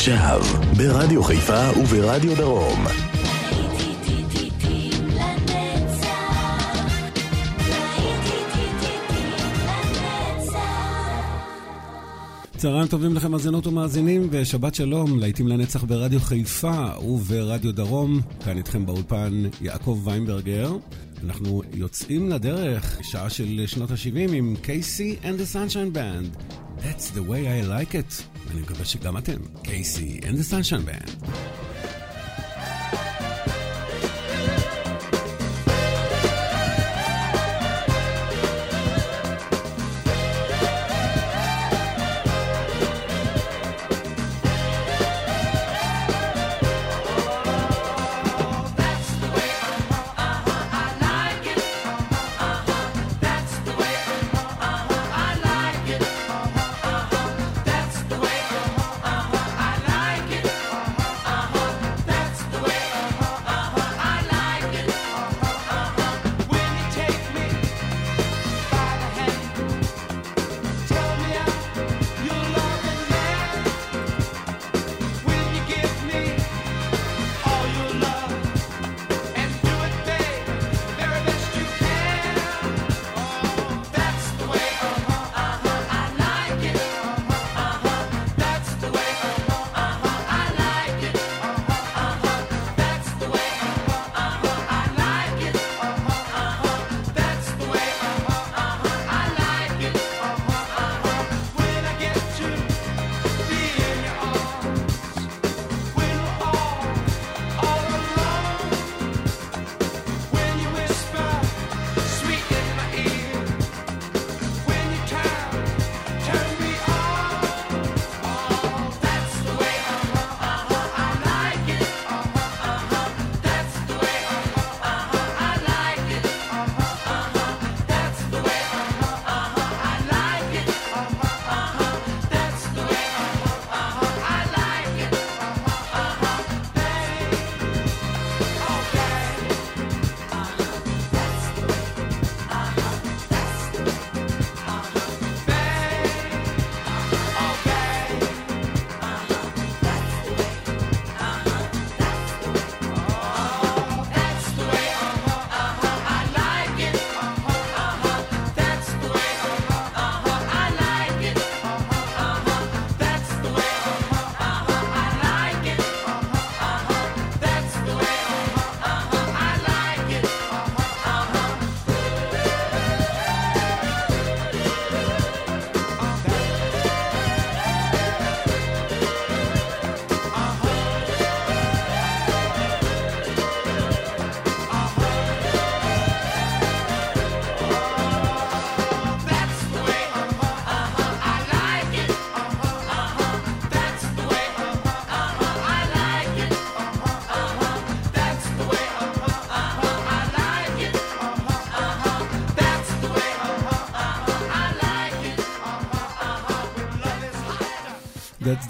עכשיו, ברדיו חיפה וברדיו דרום. צהריים טובים לכם מאזינות ומאזינים, ושבת שלום, להיטים לנצח ברדיו חיפה וברדיו דרום. כאן איתכם באולפן יעקב ויינברגר. אנחנו יוצאים לדרך, שעה של שנות ה-70 עם קייסי and the sunshine band. That's the way I like it, ואני מקווה שגם אתם. קייסי and the sunshine band.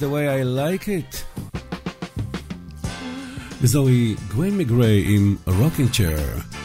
the way I like it. וזוהי גוויין מגריי עם רוקינג צ'ר.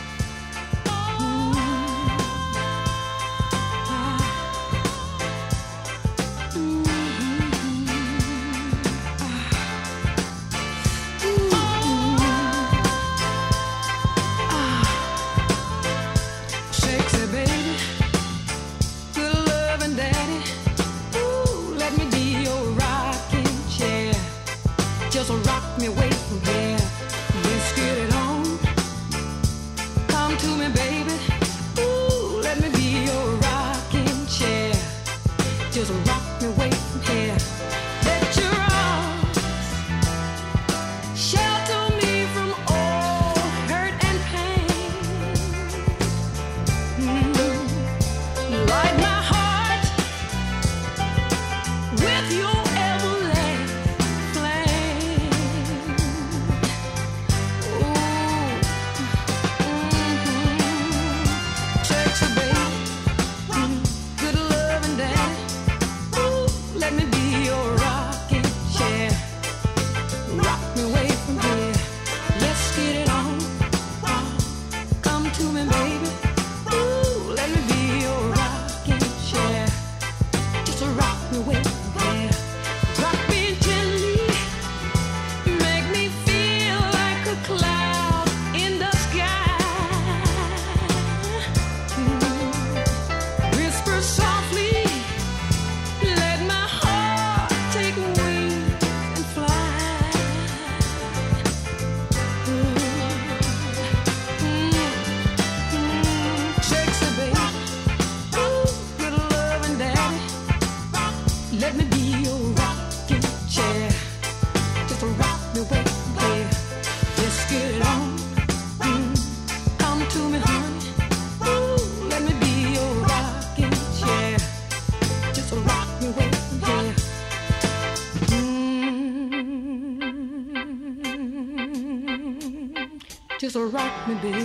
rock me, baby.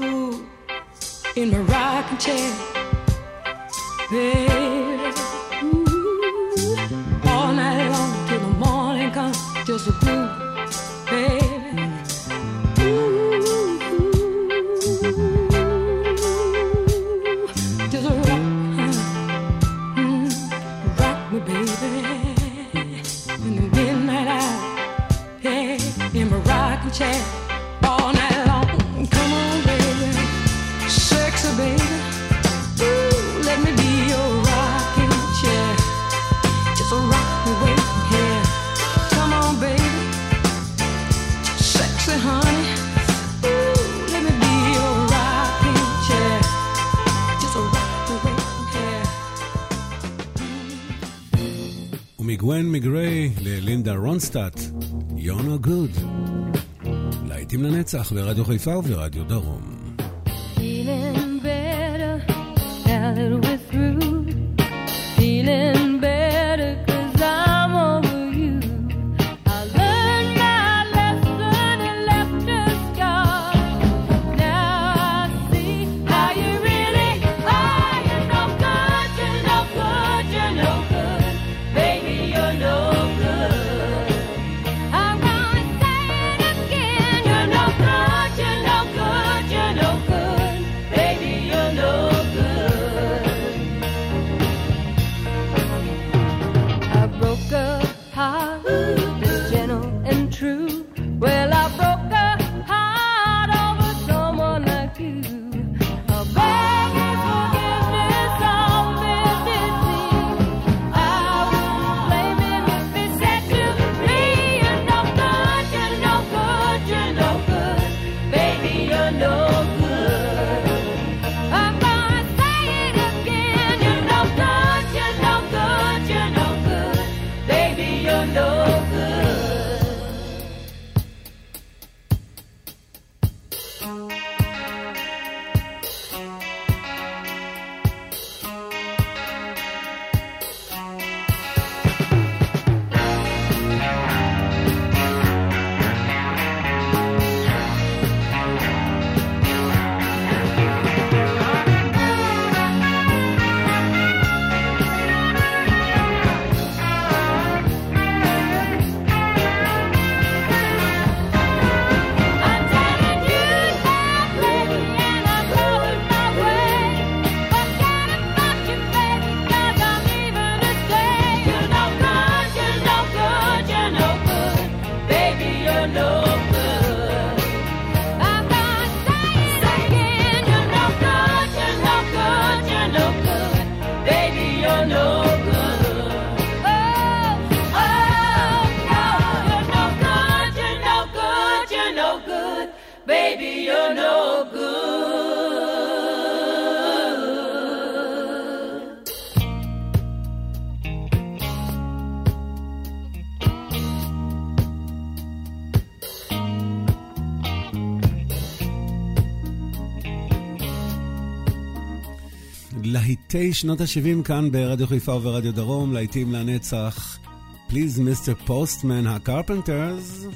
Ooh, in my rocking chair, baby. רצח ברדיו חיפה וברדיו דרום. להיטי שנות ה-70 כאן ברדיו חיפה וברדיו דרום, להיטים לנצח. Please, Mr. Postman, הקרפנטרס.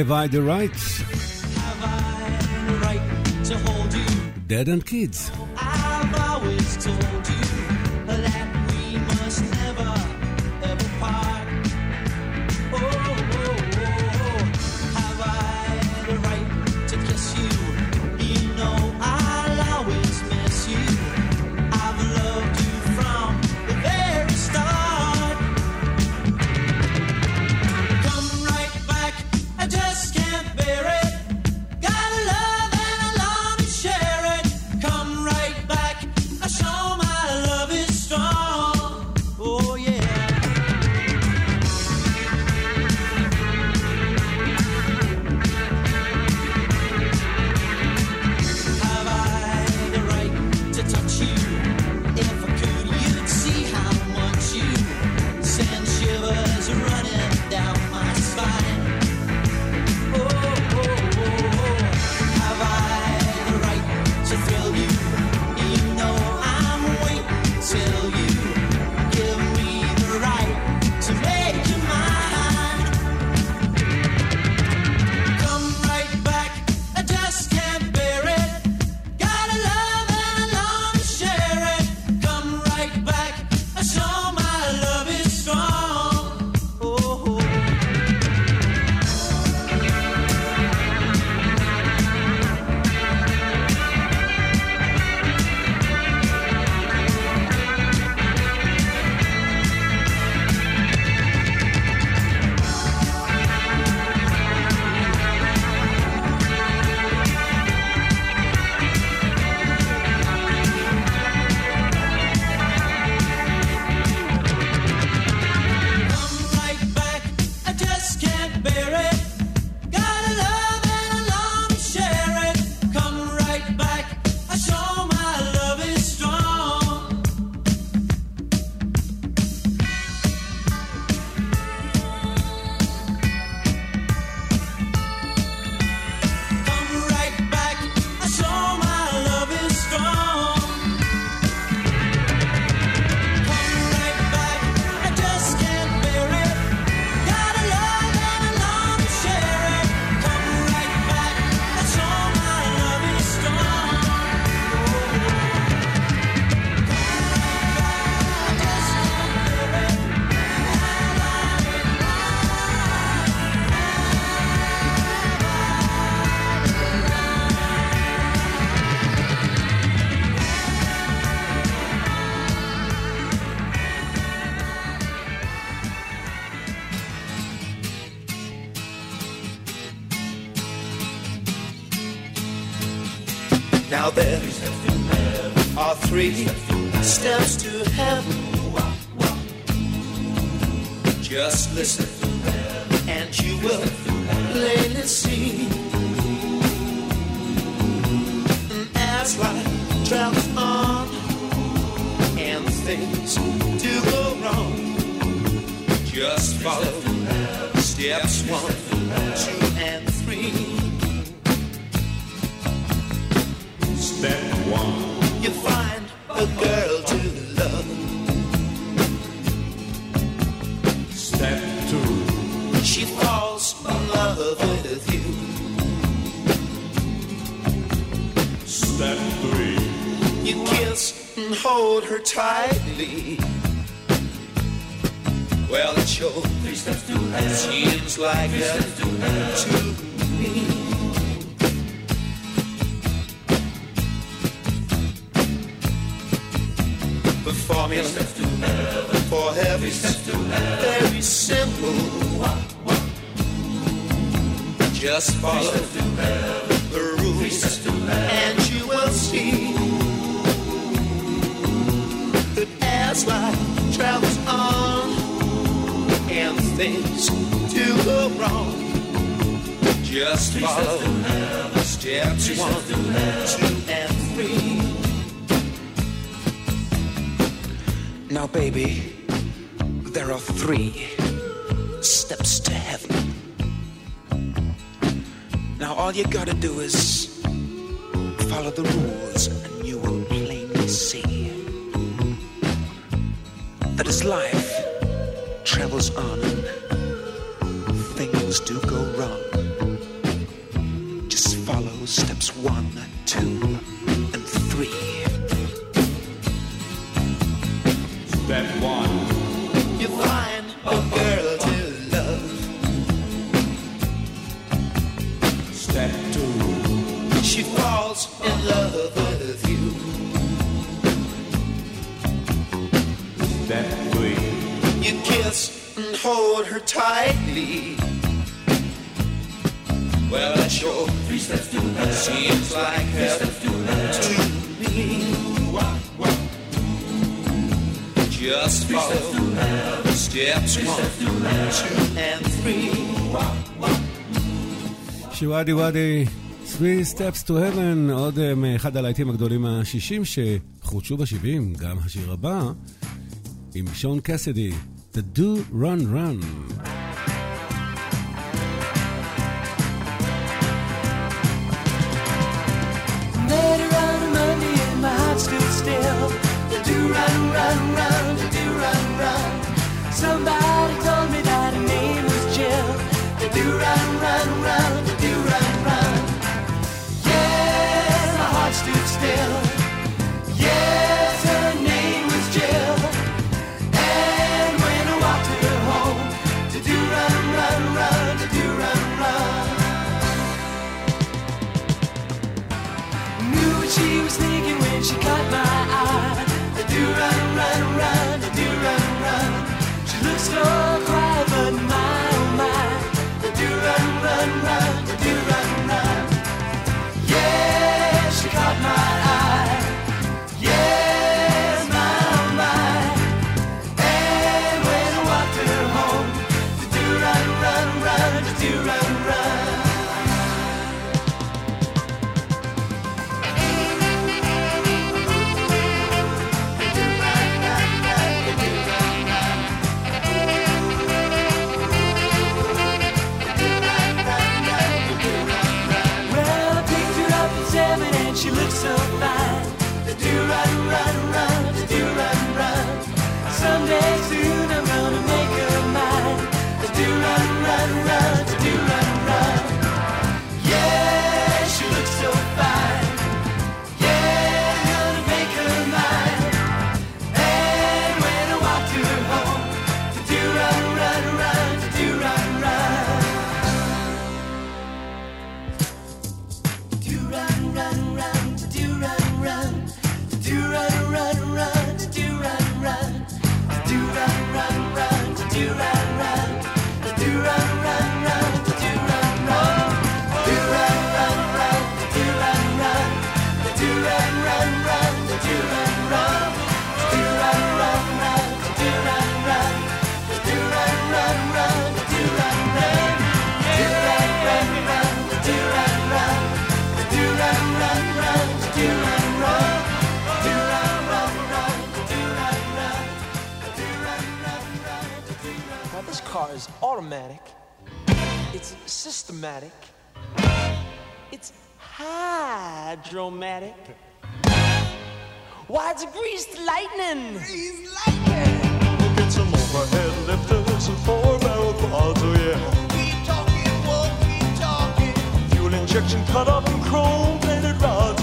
Have I the right? Have I the right to hold you? Dead and Kids. I've always told Just listen, and you will plainly see. And as life travels on, and things do go wrong, just follow steps one, two, and three. Step one. you find a girl hold her tightly. Well, it sure seems like heaven to me. The formula for heaven's very simple. Just follow the rules, and you will see as life travels on and things do go wrong, just follow the steps one, two, and three. Now, baby, there are three steps to heaven. Now, all you gotta do is follow the rules, and you will plainly see as life travels on, things do go wrong. Just follow steps one, two, hold her tightly. Well, that sure seems like heaven to me. Just follow steps one, two, and three. שוואדי וואדי, Three Steps to Heaven, עוד אה, מאחד הלהיטים הגדולים השישים שחודשו ב-70, גם השיר הבא, עם שון קסדי, The Do Run Run. was thinking when she caught my eye. I do run, run, run. car is automatic, it's systematic, it's hydromatic. Why it's greased lightning? Greased lightning! We'll get some overhead lifters and four barrel quads, oh yeah. keep talking, what keep talking? Fuel injection cut up and chrome plated rods.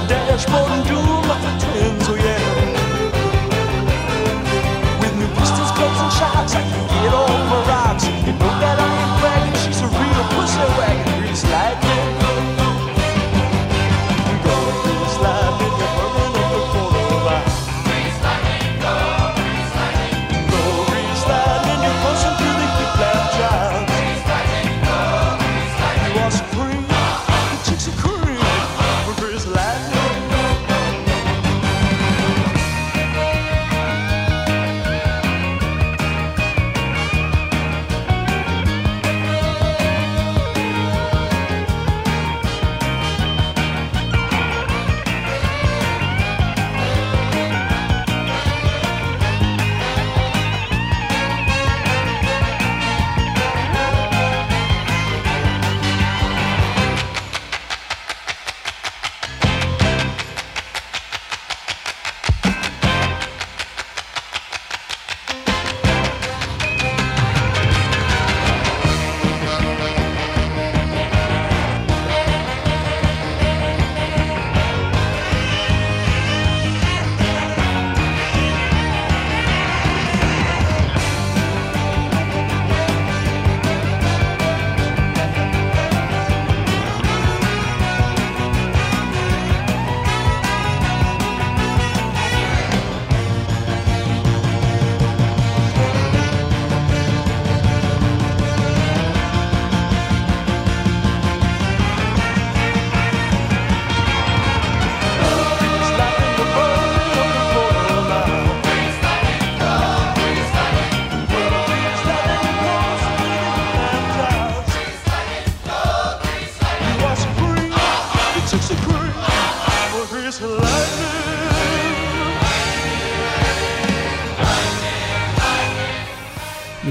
a dashboard and doom like a twins, oh yeah. With new pistols, guns, and shocks, I can get over rocks. You know that I ain't bragging, she's a real pussy wagon.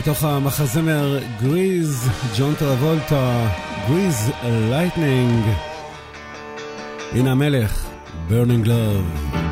מתוך המחזמר גריז, ג'ון טרבולטה, גריז לייטנינג. הנה המלך, ברנינג לוב.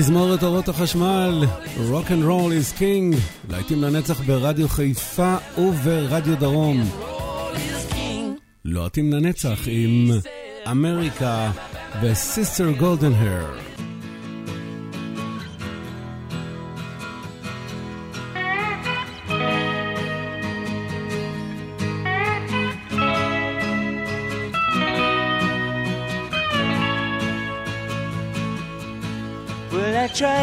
תזמורת אורות החשמל, Rock and Roll is King, להיטים לנצח ברדיו חיפה וברדיו דרום. לוהטים לנצח עם אמריקה וסיסטר גולדן הר.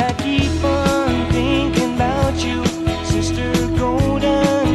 I keep on thinking about you, Sister Golden.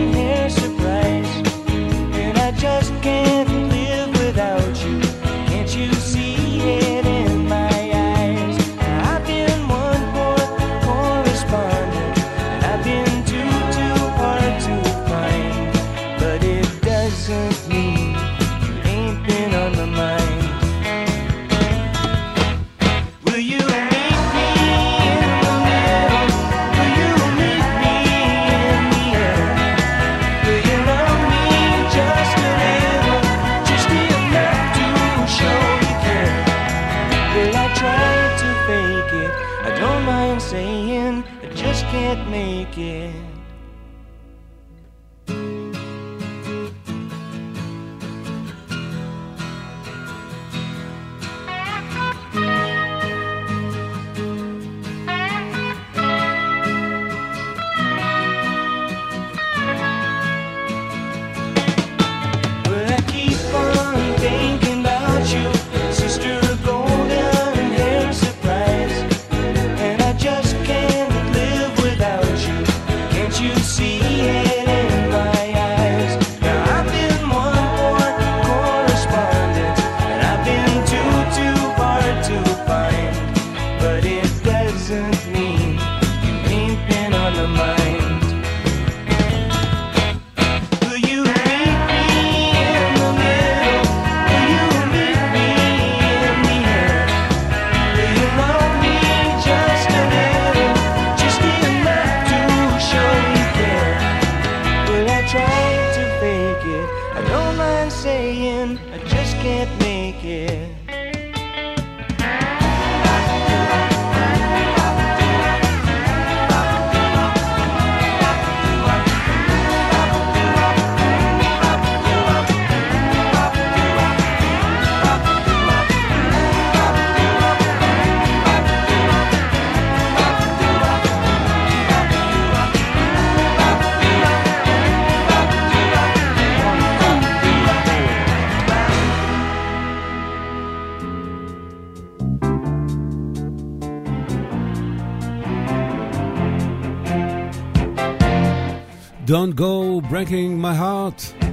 Don't Go Breaking My Heart.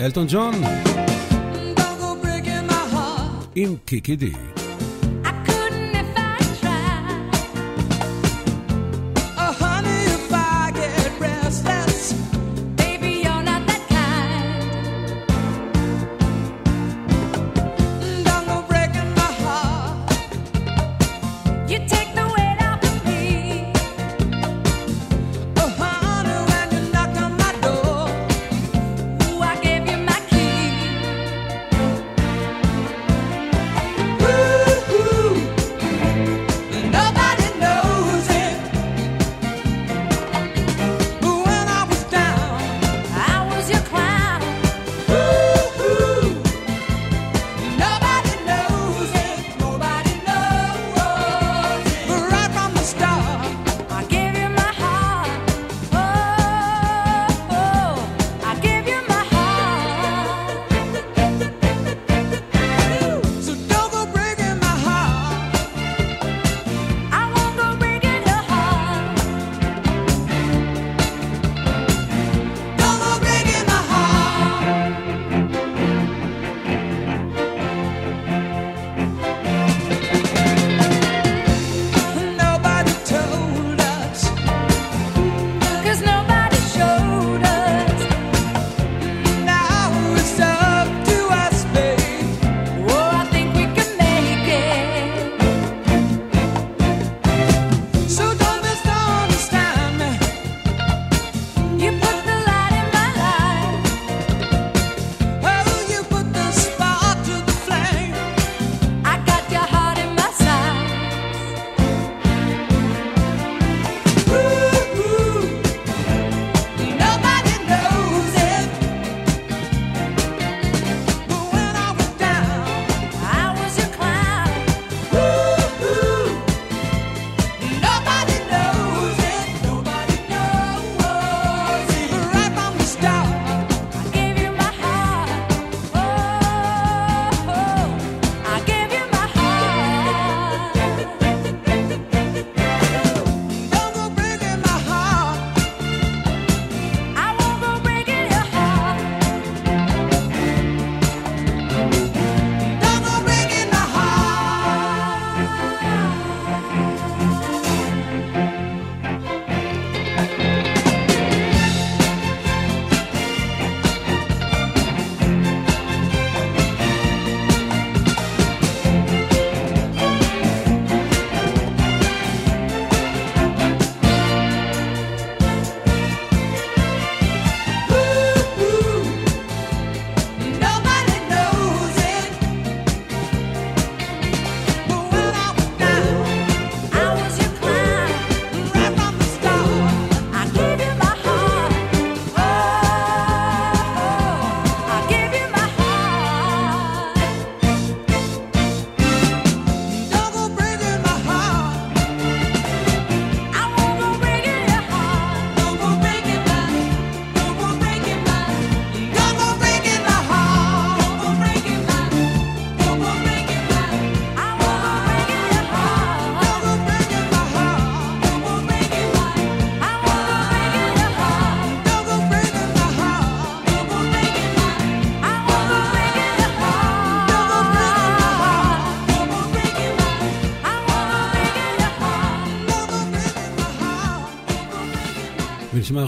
אלטון ג'ון. עם קיקי די.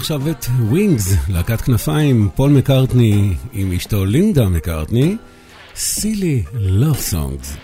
עכשיו את ווינגס, להקת כנפיים, פול מקארטני עם אשתו לינדה מקארטני, סילי לוב סונגס.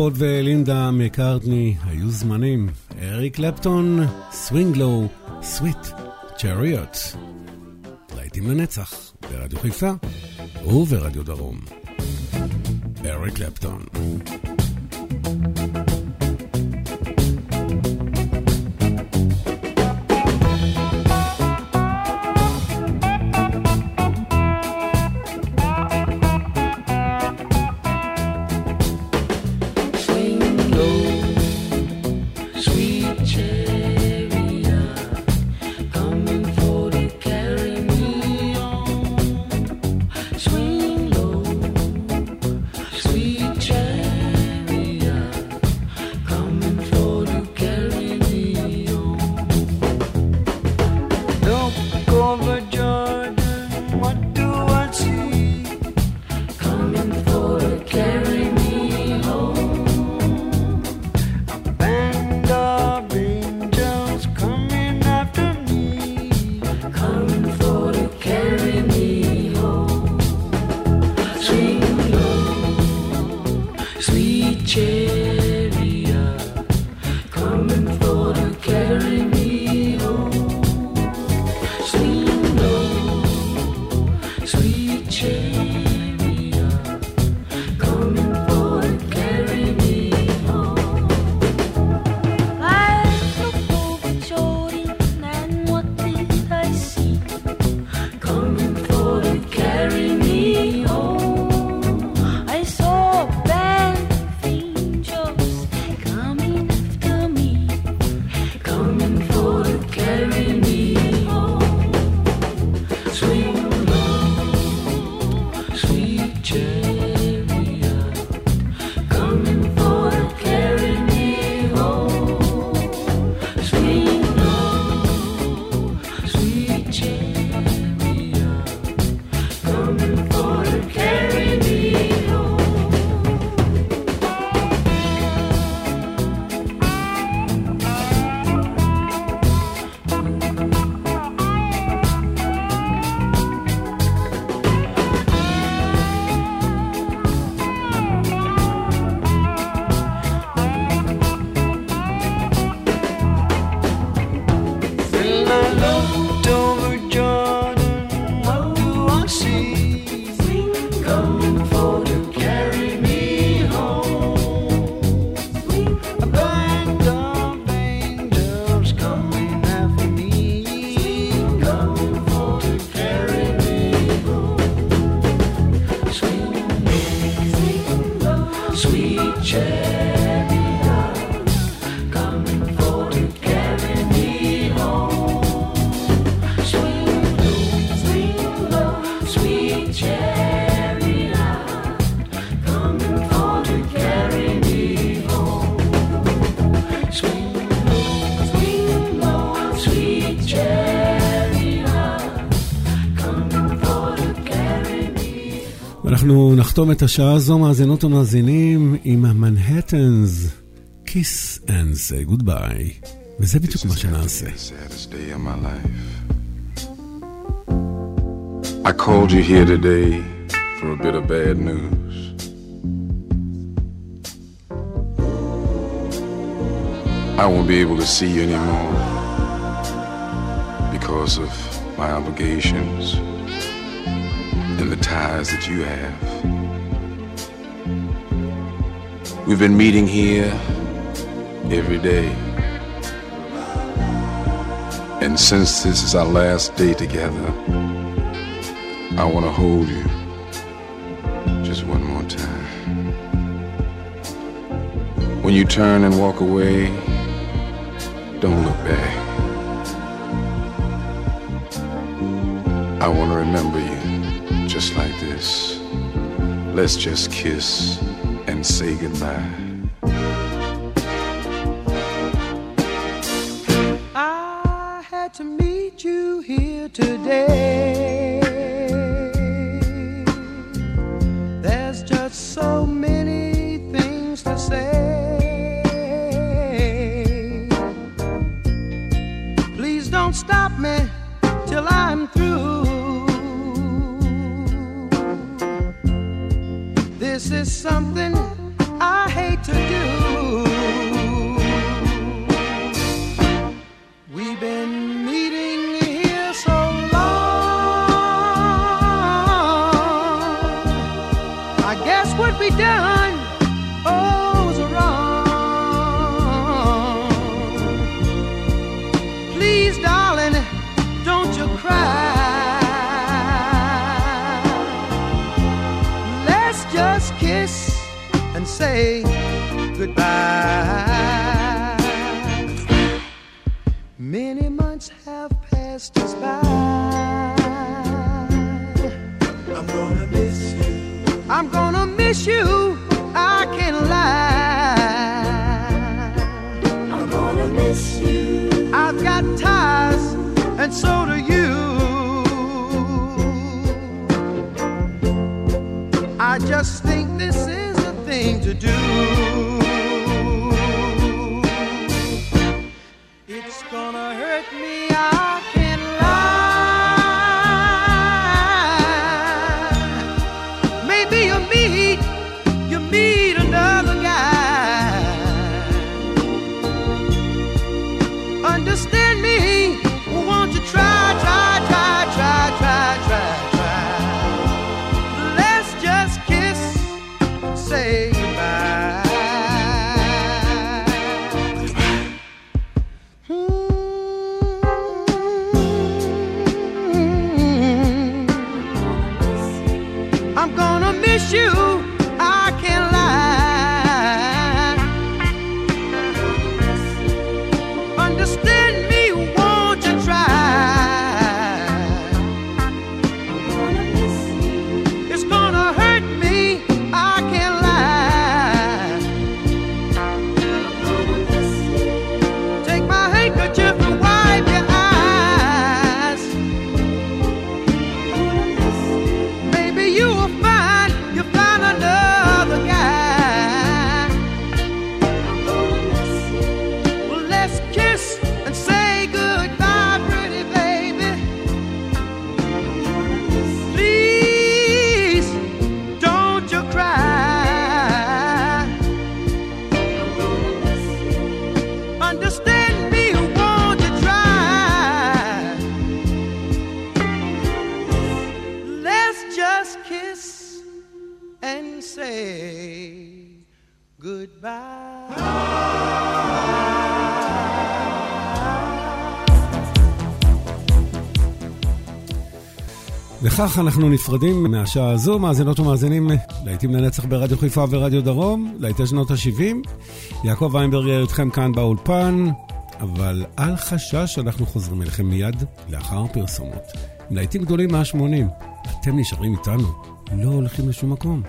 פול ולינדה מקארטני, היו זמנים. אריק קלפטון, סווינגלו, סוויט, צ'ריוט. להיטים לנצח, ברדיו חיפה וברדיו דרום. אריק קלפטון. נחתום את השעה הזו, מאזינות ומאזינים, עם המנהטנס, Kiss and say goodbye. וזה בדיוק מה שנעשה. saddest day of my life. I called you here today for a bit of bad news. I won't be able to see you anymore because of my obligations and the ties that you have. We've been meeting here every day. And since this is our last day together, I want to hold you just one more time. When you turn and walk away, don't look back. I want to remember you just like this. Let's just kiss say goodbye. I just think this is the thing to do. וכך אנחנו נפרדים מהשעה הזו, מאזינות ומאזינים, להיטים לנצח ברדיו חיפה ורדיו דרום, להיטי שנות ה-70. יעקב ויינברגר איתכם כאן באולפן, אבל אל חשש, אנחנו חוזרים אליכם מיד לאחר פרסומות. להיטים גדולים מה-80. אתם נשארים איתנו, לא הולכים לשום מקום.